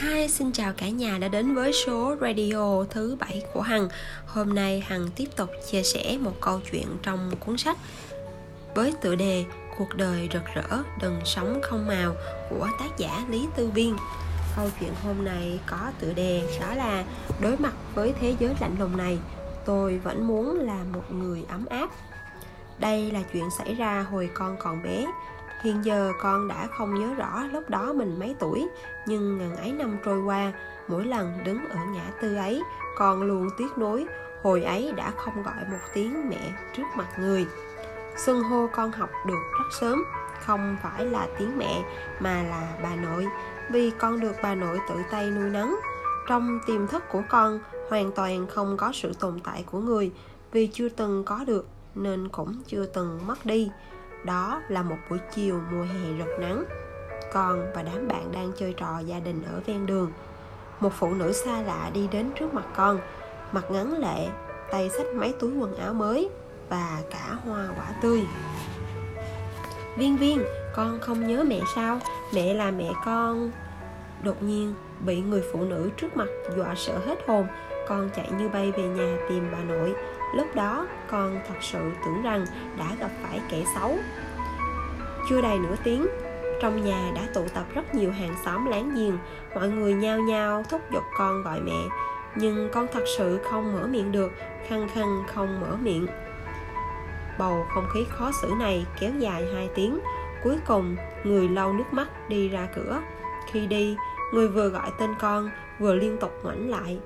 Hi, xin chào cả nhà đã đến với số radio thứ bảy của Hằng. Hôm nay Hằng tiếp tục chia sẻ một câu chuyện trong cuốn sách với tựa đề Cuộc đời rực rỡ, đừng sống không màu của tác giả Lý Tư Viên. Câu chuyện hôm nay có tựa đề đó là Đối mặt với thế giới lạnh lùng này, tôi vẫn muốn là một người ấm áp. Đây là chuyện xảy ra hồi con còn bé Hiện giờ con đã không nhớ rõ lúc đó mình mấy tuổi, nhưng ngần ấy năm trôi qua, mỗi lần đứng ở ngã tư ấy, con luôn tiếc nuối hồi ấy đã không gọi một tiếng mẹ trước mặt người. Xưng hô con học được rất sớm, không phải là tiếng mẹ mà là bà nội, vì con được bà nội tự tay nuôi nấng. Trong tiềm thức của con hoàn toàn không có sự tồn tại của người, vì chưa từng có được nên cũng chưa từng mất đi đó là một buổi chiều mùa hè rực nắng. Con và đám bạn đang chơi trò gia đình ở ven đường. Một phụ nữ xa lạ đi đến trước mặt con, mặt ngắn lệ, tay xách mấy túi quần áo mới và cả hoa quả tươi. Viên viên, con không nhớ mẹ sao? Mẹ là mẹ con. Đột nhiên, bị người phụ nữ trước mặt dọa sợ hết hồn. Con chạy như bay về nhà tìm bà nội lúc đó, con thật sự tưởng rằng đã gặp phải kẻ xấu. Chưa đầy nửa tiếng, trong nhà đã tụ tập rất nhiều hàng xóm láng giềng. Mọi người nhao nhao thúc giục con gọi mẹ, nhưng con thật sự không mở miệng được, khăng khăng không mở miệng. Bầu không khí khó xử này kéo dài hai tiếng. Cuối cùng, người lau nước mắt đi ra cửa. Khi đi, người vừa gọi tên con, vừa liên tục ngoảnh lại,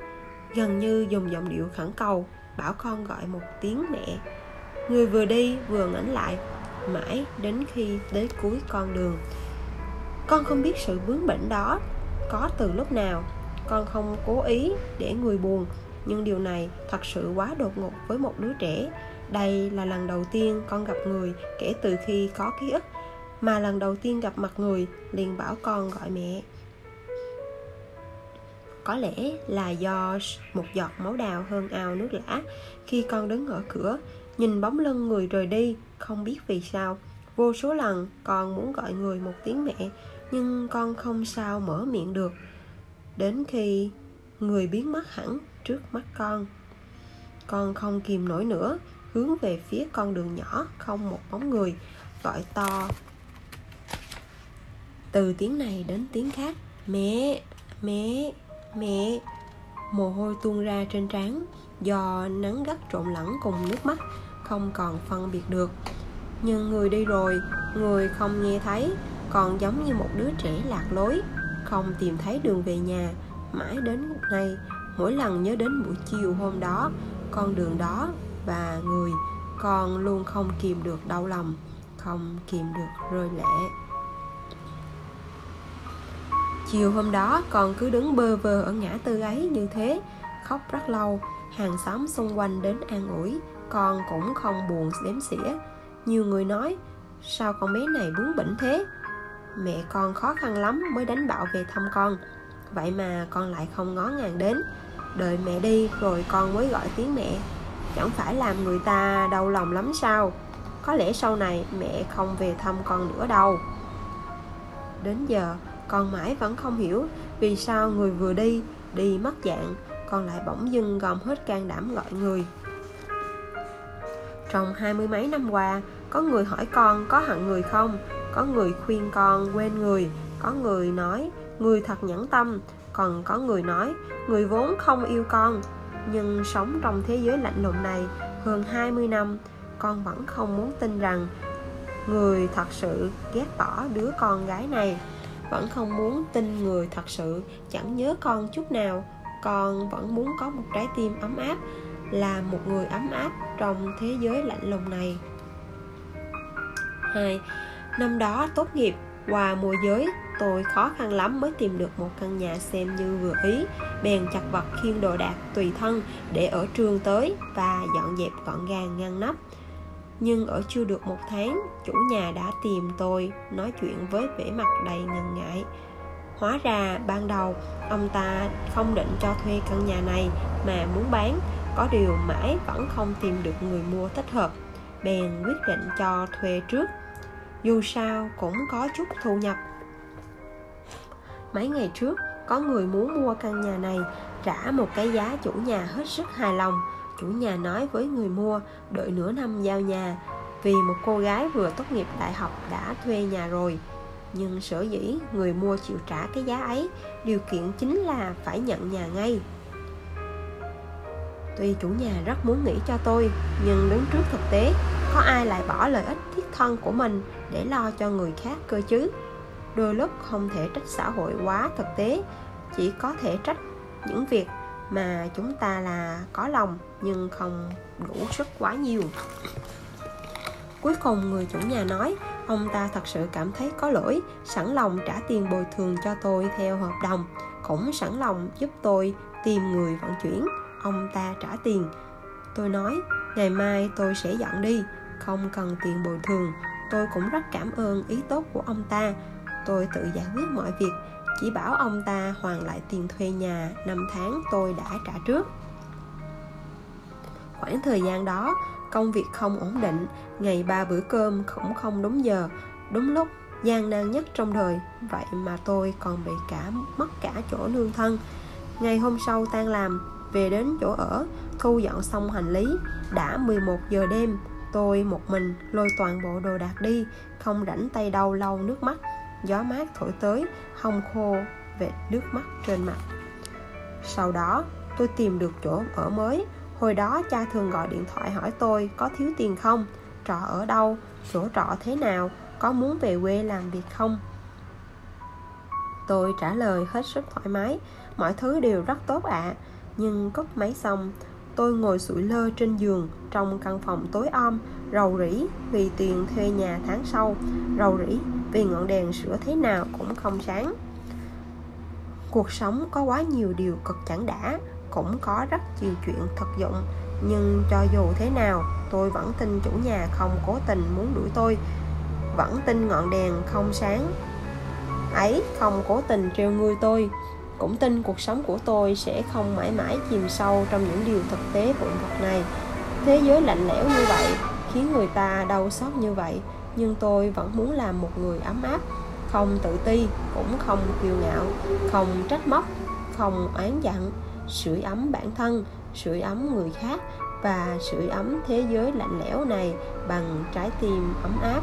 gần như dùng giọng điệu khẩn cầu bảo con gọi một tiếng mẹ. Người vừa đi vừa ngẩng lại, mãi đến khi tới cuối con đường. Con không biết sự bướng bỉnh đó có từ lúc nào. Con không cố ý để người buồn, nhưng điều này thật sự quá đột ngột với một đứa trẻ. Đây là lần đầu tiên con gặp người kể từ khi có ký ức, mà lần đầu tiên gặp mặt người liền bảo con gọi mẹ có lẽ là do một giọt máu đào hơn ao nước lã khi con đứng ở cửa, nhìn bóng lưng người rời đi, không biết vì sao. Vô số lần con muốn gọi người một tiếng mẹ, nhưng con không sao mở miệng được. Đến khi người biến mất hẳn trước mắt con con không kìm nổi nữa, hướng về phía con đường nhỏ, không một bóng người, gọi to. Từ tiếng này đến tiếng khác, mẹ mẹ mẹ mồ hôi tuôn ra trên trán do nắng gắt trộn lẫn cùng nước mắt không còn phân biệt được. Nhưng người đi rồi người không nghe thấy còn giống như một đứa trẻ lạc lối không tìm thấy đường về nhà. Mãi đến ngày, mỗi lần nhớ đến buổi chiều hôm đó con đường đó và người con luôn không kìm được đau lòng không kìm được rơi lệ chiều hôm đó con cứ đứng bơ vơ ở ngã tư ấy như thế, khóc rất lâu. Hàng xóm xung quanh đến an ủi, con cũng không buồn đếm xỉa. Nhiều người nói, sao con bé này bướng bỉnh thế? Mẹ con khó khăn lắm mới đánh bạo về thăm con. Vậy mà con lại không ngó ngàng đến. Đợi mẹ đi rồi con mới gọi tiếng mẹ. Chẳng phải làm người ta đau lòng lắm sao? Có lẽ sau này mẹ không về thăm con nữa đâu. Đến giờ con mãi vẫn không hiểu vì sao người vừa đi đi mất dạng, còn lại bỗng dưng gom hết can đảm gọi người. Trong hai mươi mấy năm qua, có người hỏi con có hận người không? Có người khuyên con quên người, có người nói người thật nhẫn tâm, còn có người nói người vốn không yêu con. Nhưng sống trong thế giới lạnh lùng này hơn 20 năm, con vẫn không muốn tin rằng người thật sự ghét bỏ đứa con gái này vẫn không muốn tin người thật sự, chẳng nhớ con chút nào. Con vẫn muốn có một trái tim ấm áp, là một người ấm áp trong thế giới lạnh lùng này. Hai, năm đó tốt nghiệp, qua mùa giới, tôi khó khăn lắm mới tìm được một căn nhà xem như vừa ý, bèn chặt vật khiêng đồ đạc tùy thân để ở trường tới và dọn dẹp gọn gàng, ngăn nắp nhưng ở chưa được một tháng, chủ nhà đã tìm tôi nói chuyện với vẻ mặt đầy ngần ngại. Hóa ra ban đầu, ông ta không định cho thuê căn nhà này mà muốn bán. Có điều mãi vẫn không tìm được người mua thích hợp. Bèn quyết định cho thuê trước. Dù sao cũng có chút thu nhập. Mấy ngày trước, có người muốn mua căn nhà này, trả một cái giá chủ nhà hết sức hài lòng chủ nhà nói với người mua đợi nửa năm giao nhà, vì một cô gái vừa tốt nghiệp đại học đã thuê nhà rồi. Nhưng sở dĩ người mua chịu trả cái giá ấy, điều kiện chính là phải nhận nhà ngay. Tuy chủ nhà rất muốn nghĩ cho tôi, nhưng đứng trước thực tế, có ai lại bỏ lợi ích thiết thân của mình để lo cho người khác cơ chứ? Đôi lúc không thể trách xã hội quá thực tế, chỉ có thể trách những việc mà chúng ta là có lòng nhưng không đủ sức quá nhiều. Cuối cùng người chủ nhà nói, ông ta thật sự cảm thấy có lỗi, sẵn lòng trả tiền bồi thường cho tôi theo hợp đồng, cũng sẵn lòng giúp tôi tìm người vận chuyển. Ông ta trả tiền. Tôi nói, ngày mai tôi sẽ dọn đi, không cần tiền bồi thường. Tôi cũng rất cảm ơn ý tốt của ông ta. Tôi tự giải quyết mọi việc chỉ bảo ông ta hoàn lại tiền thuê nhà, năm tháng tôi đã trả trước. Khoảng thời gian đó, công việc không ổn định, ngày ba bữa cơm cũng không đúng giờ, đúng lúc, gian nan nhất trong đời. Vậy mà tôi còn bị cả, mất cả chỗ nương thân. Ngày hôm sau tan làm, về đến chỗ ở, thu dọn xong hành lý, đã 11 giờ đêm, tôi một mình lôi toàn bộ đồ đạc đi, không rảnh tay đâu lau nước mắt gió mát thổi tới hong khô vệt nước mắt trên mặt. Sau đó, tôi tìm được chỗ ở mới. Hồi đó, cha thường gọi điện thoại hỏi tôi có thiếu tiền không, trọ ở đâu, chỗ trọ thế nào, có muốn về quê làm việc không. Tôi trả lời hết sức thoải mái, mọi thứ đều rất tốt ạ. À. nhưng cúp máy xong, tôi ngồi sụi lơ trên giường trong căn phòng tối om, rầu rĩ vì tiền thuê nhà tháng sau, rầu rĩ vì ngọn đèn sửa thế nào cũng không sáng. Cuộc sống có quá nhiều điều cực chẳng đã, cũng có rất nhiều chuyện thật dụng. Nhưng cho dù thế nào, tôi vẫn tin chủ nhà không cố tình muốn đuổi tôi. Vẫn tin ngọn đèn không sáng. Ấy, không cố tình trêu ngươi tôi. Cũng tin cuộc sống của tôi sẽ không mãi mãi chìm sâu trong những điều thực tế vụn vặt này. Thế giới lạnh lẽo như vậy khiến người ta đau xót như vậy nhưng tôi vẫn muốn làm một người ấm áp. Không tự ti, cũng không kiêu ngạo, không trách móc, không oán giận. Sưởi ấm bản thân, sưởi ấm người khác và sưởi ấm thế giới lạnh lẽo này bằng trái tim ấm áp.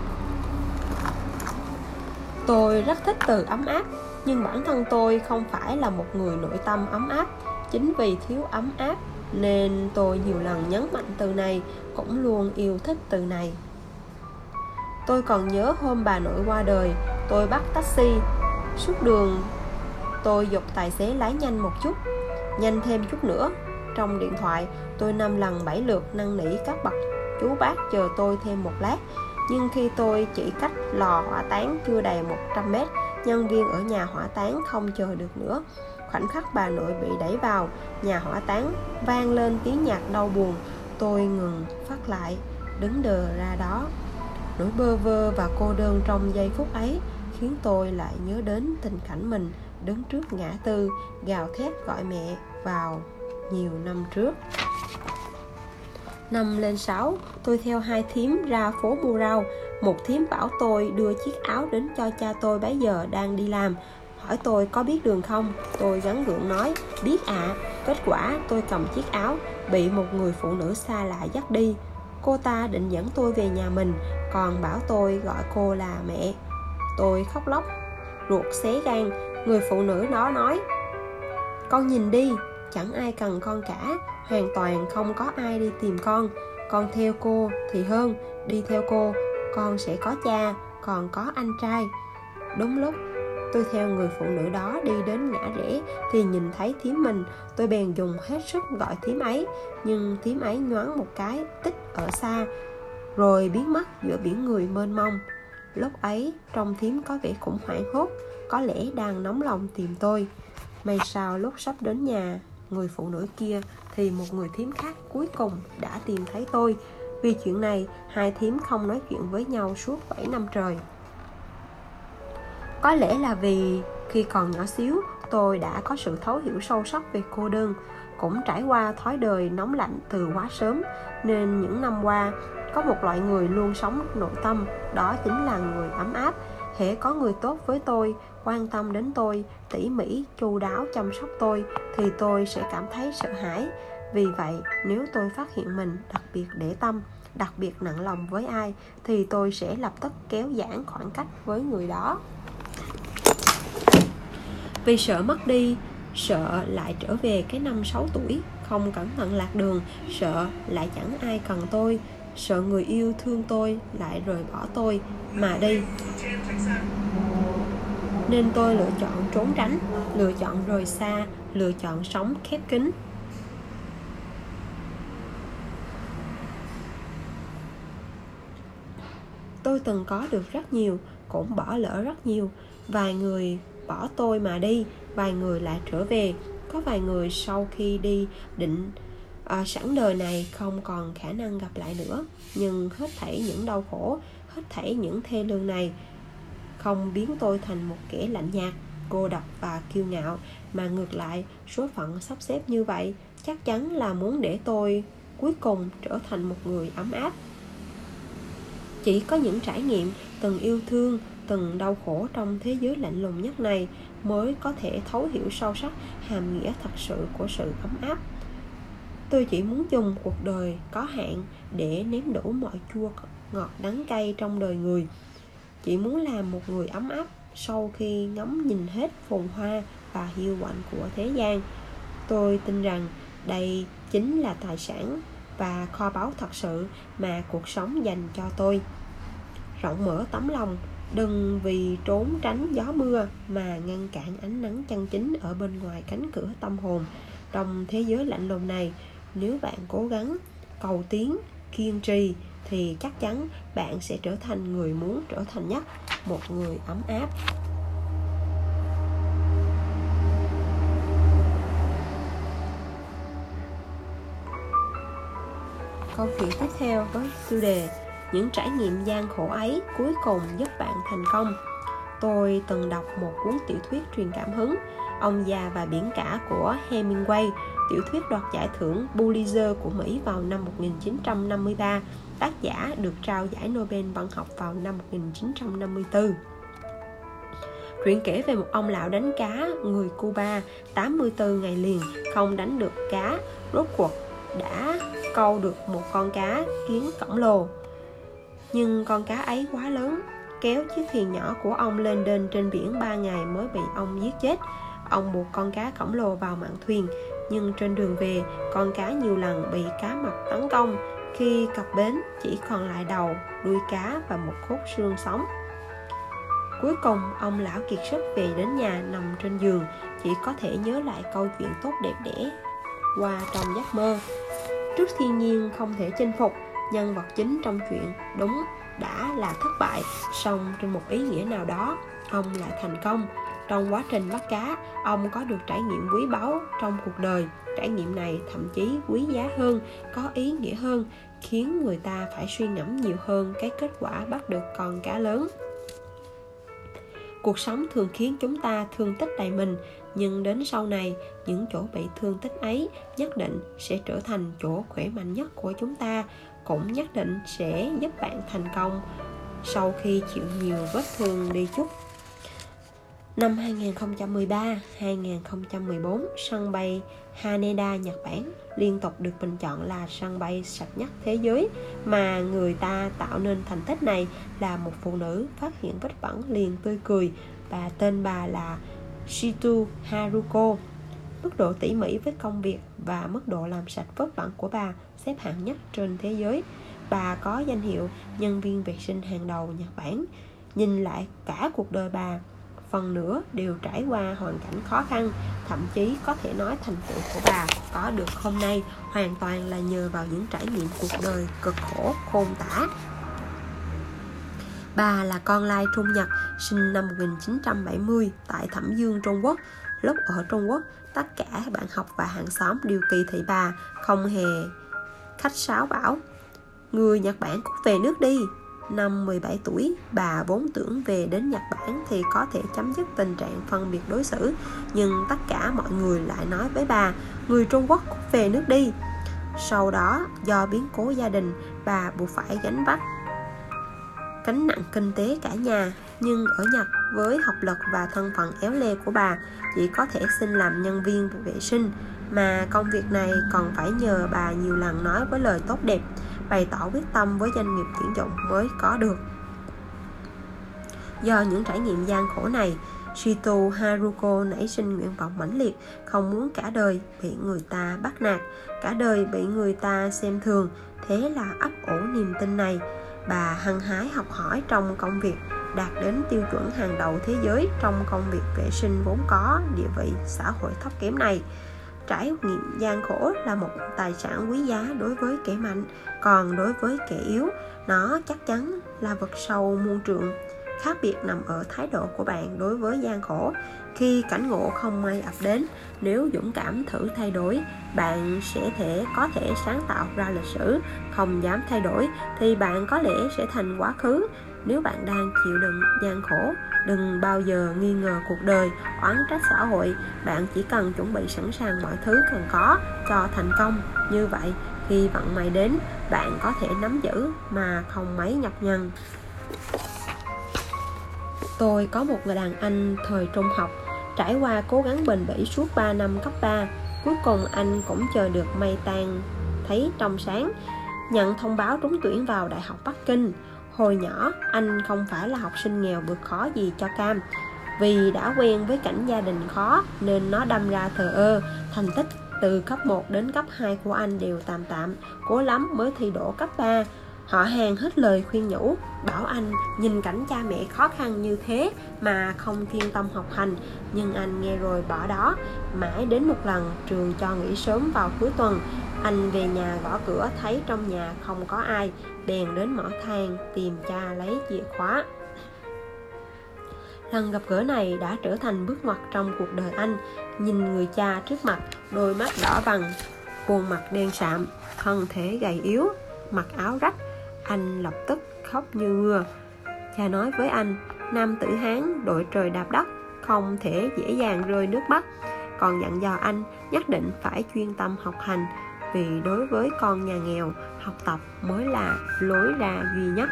Tôi rất thích từ ấm áp, nhưng bản thân tôi không phải là một người nội tâm ấm áp. Chính vì thiếu ấm áp, nên tôi nhiều lần nhấn mạnh từ này, cũng luôn yêu thích từ này tôi còn nhớ hôm bà nội qua đời, tôi bắt taxi. Suốt đường, tôi dục tài xế lái nhanh một chút, nhanh thêm chút nữa. Trong điện thoại, tôi năm lần bảy lượt năn nỉ các bậc chú bác chờ tôi thêm một lát. Nhưng khi tôi chỉ cách lò hỏa táng chưa đầy 100 mét, nhân viên ở nhà hỏa táng không chờ được nữa. Khoảnh khắc bà nội bị đẩy vào, nhà hỏa táng vang lên tiếng nhạc đau buồn. Tôi ngừng phát lại, đứng đờ ra đó nỗi bơ vơ và cô đơn trong giây phút ấy khiến tôi lại nhớ đến tình cảnh mình đứng trước ngã tư gào thét gọi mẹ vào nhiều năm trước Năm lên sáu, tôi theo hai thím ra phố mua rau. Một thím bảo tôi đưa chiếc áo đến cho cha tôi bấy giờ đang đi làm. Hỏi tôi có biết đường không? Tôi gắn gượng nói, biết ạ. À. Kết quả tôi cầm chiếc áo, bị một người phụ nữ xa lạ dắt đi. Cô ta định dẫn tôi về nhà mình, còn bảo tôi gọi cô là mẹ. Tôi khóc lóc, ruột xé gan. Người phụ nữ đó nói, con nhìn đi, chẳng ai cần con cả hoàn toàn không có ai đi tìm con con theo cô thì hơn đi theo cô con sẽ có cha còn có anh trai đúng lúc tôi theo người phụ nữ đó đi đến ngã rẽ thì nhìn thấy thím mình tôi bèn dùng hết sức gọi thím ấy nhưng thím ấy nhoáng một cái tích ở xa rồi biến mất giữa biển người mênh mông. Lúc ấy, trong thím có vẻ cũng hoảng hốt, có lẽ đang nóng lòng tìm tôi. May sao lúc sắp đến nhà, người phụ nữ kia thì một người thím khác cuối cùng đã tìm thấy tôi. Vì chuyện này, hai thím không nói chuyện với nhau suốt 7 năm trời. Có lẽ là vì khi còn nhỏ xíu, tôi đã có sự thấu hiểu sâu sắc về cô đơn. Cũng trải qua thói đời nóng lạnh từ quá sớm, nên những năm qua có một loại người luôn sống nội tâm, đó chính là người ấm áp. Hễ có người tốt với tôi, quan tâm đến tôi, tỉ mỉ, chu đáo chăm sóc tôi, thì tôi sẽ cảm thấy sợ hãi. Vì vậy, nếu tôi phát hiện mình đặc biệt để tâm, đặc biệt nặng lòng với ai, thì tôi sẽ lập tức kéo giãn khoảng cách với người đó. Vì sợ mất đi, sợ lại trở về cái năm 6 tuổi, không cẩn thận lạc đường, sợ lại chẳng ai cần tôi sợ người yêu thương tôi lại rời bỏ tôi, mà đi nên tôi lựa chọn trốn tránh, lựa chọn rời xa, lựa chọn sống khép kín. Tôi từng có được rất nhiều, cũng bỏ lỡ rất nhiều. Vài người bỏ tôi mà đi, vài người lại trở về. Có vài người sau khi đi định à, sẵn đời này không còn khả năng gặp lại nữa nhưng hết thảy những đau khổ hết thảy những thê lương này không biến tôi thành một kẻ lạnh nhạt cô độc và kiêu ngạo. Mà ngược lại số phận sắp xếp như vậy chắc chắn là muốn để tôi cuối cùng trở thành một người ấm áp. Chỉ có những trải nghiệm từng yêu thương từng đau khổ trong thế giới lạnh lùng nhất này mới có thể thấu hiểu sâu sắc hàm nghĩa thật sự của sự ấm áp tôi chỉ muốn dùng cuộc đời có hạn để nếm đủ mọi chua ngọt đắng cay trong đời người. Chỉ muốn làm một người ấm áp sau khi ngắm nhìn hết phồn hoa và hiu quạnh của thế gian. Tôi tin rằng đây chính là tài sản và kho báu thật sự mà cuộc sống dành cho tôi. Rộng mở tấm lòng, đừng vì trốn tránh gió mưa mà ngăn cản ánh nắng chân chính ở bên ngoài cánh cửa tâm hồn. Trong thế giới lạnh lùng này nếu bạn cố gắng cầu tiến, kiên trì, thì chắc chắn bạn sẽ trở thành người muốn trở thành nhất, một người ấm áp. Câu chuyện tiếp theo với tiêu đề, những trải nghiệm gian khổ ấy cuối cùng giúp bạn thành công. Tôi từng đọc một cuốn tiểu thuyết truyền cảm hứng, ông già và biển cả của Hemingway tiểu thuyết đoạt giải thưởng Pulitzer của Mỹ vào năm 1953 tác giả được trao giải Nobel văn học vào năm 1954 Truyện kể về một ông lão đánh cá người Cuba 84 ngày liền, không đánh được cá. Rốt cuộc đã câu được một con cá kiến khổng lồ. Nhưng con cá ấy quá lớn, kéo chiếc thuyền nhỏ của ông lên đên trên biển ba ngày mới bị ông giết chết. Ông buộc con cá khổng lồ vào mạn thuyền nhưng trên đường về, con cá nhiều lần bị cá mập tấn công. Khi cập bến, chỉ còn lại đầu, đuôi cá và một khúc xương sống. Cuối cùng, ông lão kiệt sức về đến nhà nằm trên giường, chỉ có thể nhớ lại câu chuyện tốt đẹp đẽ qua trong giấc mơ. Trước thiên nhiên không thể chinh phục, nhân vật chính trong chuyện, đúng, đã là thất bại, song trên một ý nghĩa nào đó, ông lại thành công trong quá trình bắt cá, ông có được trải nghiệm quý báu trong cuộc đời. Trải nghiệm này thậm chí quý giá hơn, có ý nghĩa hơn, khiến người ta phải suy ngẫm nhiều hơn cái kết quả bắt được con cá lớn. Cuộc sống thường khiến chúng ta thương tích đầy mình, nhưng đến sau này, những chỗ bị thương tích ấy nhất định sẽ trở thành chỗ khỏe mạnh nhất của chúng ta, cũng nhất định sẽ giúp bạn thành công sau khi chịu nhiều vết thương đi chút. Năm 2013-2014, sân bay Haneda, Nhật Bản liên tục được bình chọn là sân bay sạch nhất thế giới mà người ta tạo nên thành tích này là một phụ nữ phát hiện vết bẩn liền tươi cười và tên bà là Shitu Haruko. Mức độ tỉ mỉ với công việc và mức độ làm sạch vết bẩn của bà xếp hạng nhất trên thế giới. Bà có danh hiệu nhân viên vệ sinh hàng đầu Nhật Bản. Nhìn lại cả cuộc đời bà, phần nữa đều trải qua hoàn cảnh khó khăn thậm chí có thể nói thành tựu của bà có được hôm nay hoàn toàn là nhờ vào những trải nghiệm cuộc đời cực khổ khôn tả Bà là con lai Trung Nhật, sinh năm 1970 tại Thẩm Dương, Trung Quốc. Lúc ở Trung Quốc, tất cả bạn học và hàng xóm đều kỳ thị bà, không hề khách sáo bảo. Người Nhật Bản cũng về nước đi, Năm 17 tuổi, bà vốn tưởng về đến Nhật Bản thì có thể chấm dứt tình trạng phân biệt đối xử, nhưng tất cả mọi người lại nói với bà, người Trung Quốc về nước đi. Sau đó, do biến cố gia đình, bà buộc phải gánh vác gánh nặng kinh tế cả nhà. nhưng ở Nhật với học lực và thân phận éo le của bà chỉ có thể xin làm nhân viên vệ sinh mà công việc này còn phải nhờ bà nhiều lần nói với lời tốt đẹp bày tỏ quyết tâm với doanh nghiệp tuyển dụng mới có được. Do những trải nghiệm gian khổ này, Shito Haruko nảy sinh nguyện vọng mãnh liệt, không muốn cả đời bị người ta bắt nạt, cả đời bị người ta xem thường. Thế là ấp ủ niềm tin này, bà hăng hái học hỏi trong công việc, đạt đến tiêu chuẩn hàng đầu thế giới trong công việc vệ sinh vốn có, địa vị xã hội thấp kém này trải nghiệm gian khổ là một tài sản quý giá đối với kẻ mạnh. Còn đối với kẻ yếu, nó chắc chắn là vật sâu muôn trường. khác biệt nằm ở thái độ của bạn đối với gian khổ. Khi cảnh ngộ không may ập đến, nếu dũng cảm thử thay đổi, bạn sẽ thể, có thể sáng tạo ra lịch sử. Không dám thay đổi, thì bạn có lẽ sẽ thành quá khứ nếu bạn đang chịu đựng gian khổ, đừng bao giờ nghi ngờ cuộc đời, oán trách xã hội. Bạn chỉ cần chuẩn bị sẵn sàng mọi thứ cần có cho thành công. Như vậy, khi vận may đến, bạn có thể nắm giữ mà không mấy nhọc nhằn. Tôi có một người đàn anh thời trung học, trải qua cố gắng bền bỉ suốt 3 năm cấp 3 cuối cùng anh cũng chờ được may tan thấy trong sáng, nhận thông báo trúng tuyển vào đại học bắc kinh. Hồi nhỏ, anh không phải là học sinh nghèo vượt khó gì cho Cam. Vì đã quen với cảnh gia đình khó nên nó đâm ra thờ ơ. Thành tích từ cấp 1 đến cấp 2 của anh đều tạm tạm Cố lắm mới thi đỗ cấp 3 Họ hàng hết lời khuyên nhủ Bảo anh nhìn cảnh cha mẹ khó khăn như thế Mà không thiên tâm học hành. Nhưng anh nghe rồi bỏ đó Mãi đến một lần trường cho nghỉ sớm vào cuối tuần anh về nhà gõ cửa, thấy trong nhà không có ai, bèn đến mỏ than tìm cha lấy chìa khóa. Lần gặp gỡ này đã trở thành bước ngoặt trong cuộc đời anh. Nhìn người cha trước mặt, đôi mắt đỏ vằn khuôn mặt đen sạm, thân thể gầy yếu, mặc áo rách. Anh lập tức khóc như mưa. Cha nói với anh, nam tử hán, đội trời đạp đất, không thể dễ dàng rơi nước mắt. Còn dặn dò anh, nhất định phải chuyên tâm học hành vì đối với con nhà nghèo, học tập mới là lối ra duy nhất.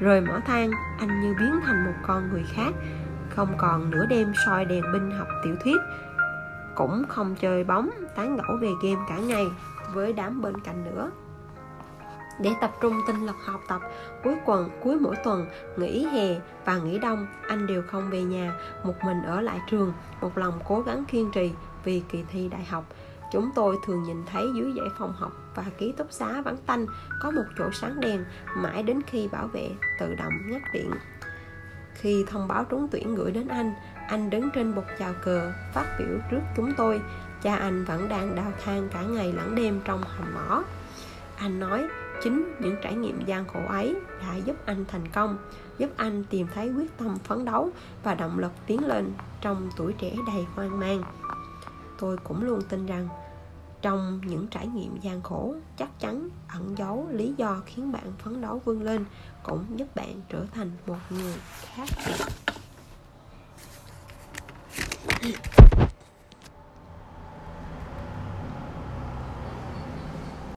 Rời mỏ than, anh như biến thành một con người khác, không còn nửa đêm soi đèn binh học tiểu thuyết, cũng không chơi bóng, tán gẫu về game cả ngày với đám bên cạnh nữa. Để tập trung tinh lực học tập, cuối tuần cuối mỗi tuần, nghỉ hè và nghỉ đông, anh đều không về nhà, một mình ở lại trường, một lòng cố gắng kiên trì vì kỳ thi đại học. Chúng tôi thường nhìn thấy dưới dãy phòng học và ký túc xá vắng tanh có một chỗ sáng đèn mãi đến khi bảo vệ tự động ngắt điện. Khi thông báo trúng tuyển gửi đến anh, anh đứng trên bục chào cờ phát biểu trước chúng tôi. Cha anh vẫn đang đào than cả ngày lẫn đêm trong hầm mỏ. Anh nói chính những trải nghiệm gian khổ ấy đã giúp anh thành công, giúp anh tìm thấy quyết tâm phấn đấu và động lực tiến lên trong tuổi trẻ đầy hoang mang tôi cũng luôn tin rằng trong những trải nghiệm gian khổ, chắc chắn ẩn giấu lý do khiến bạn phấn đấu vươn lên cũng giúp bạn trở thành một người khác. biệt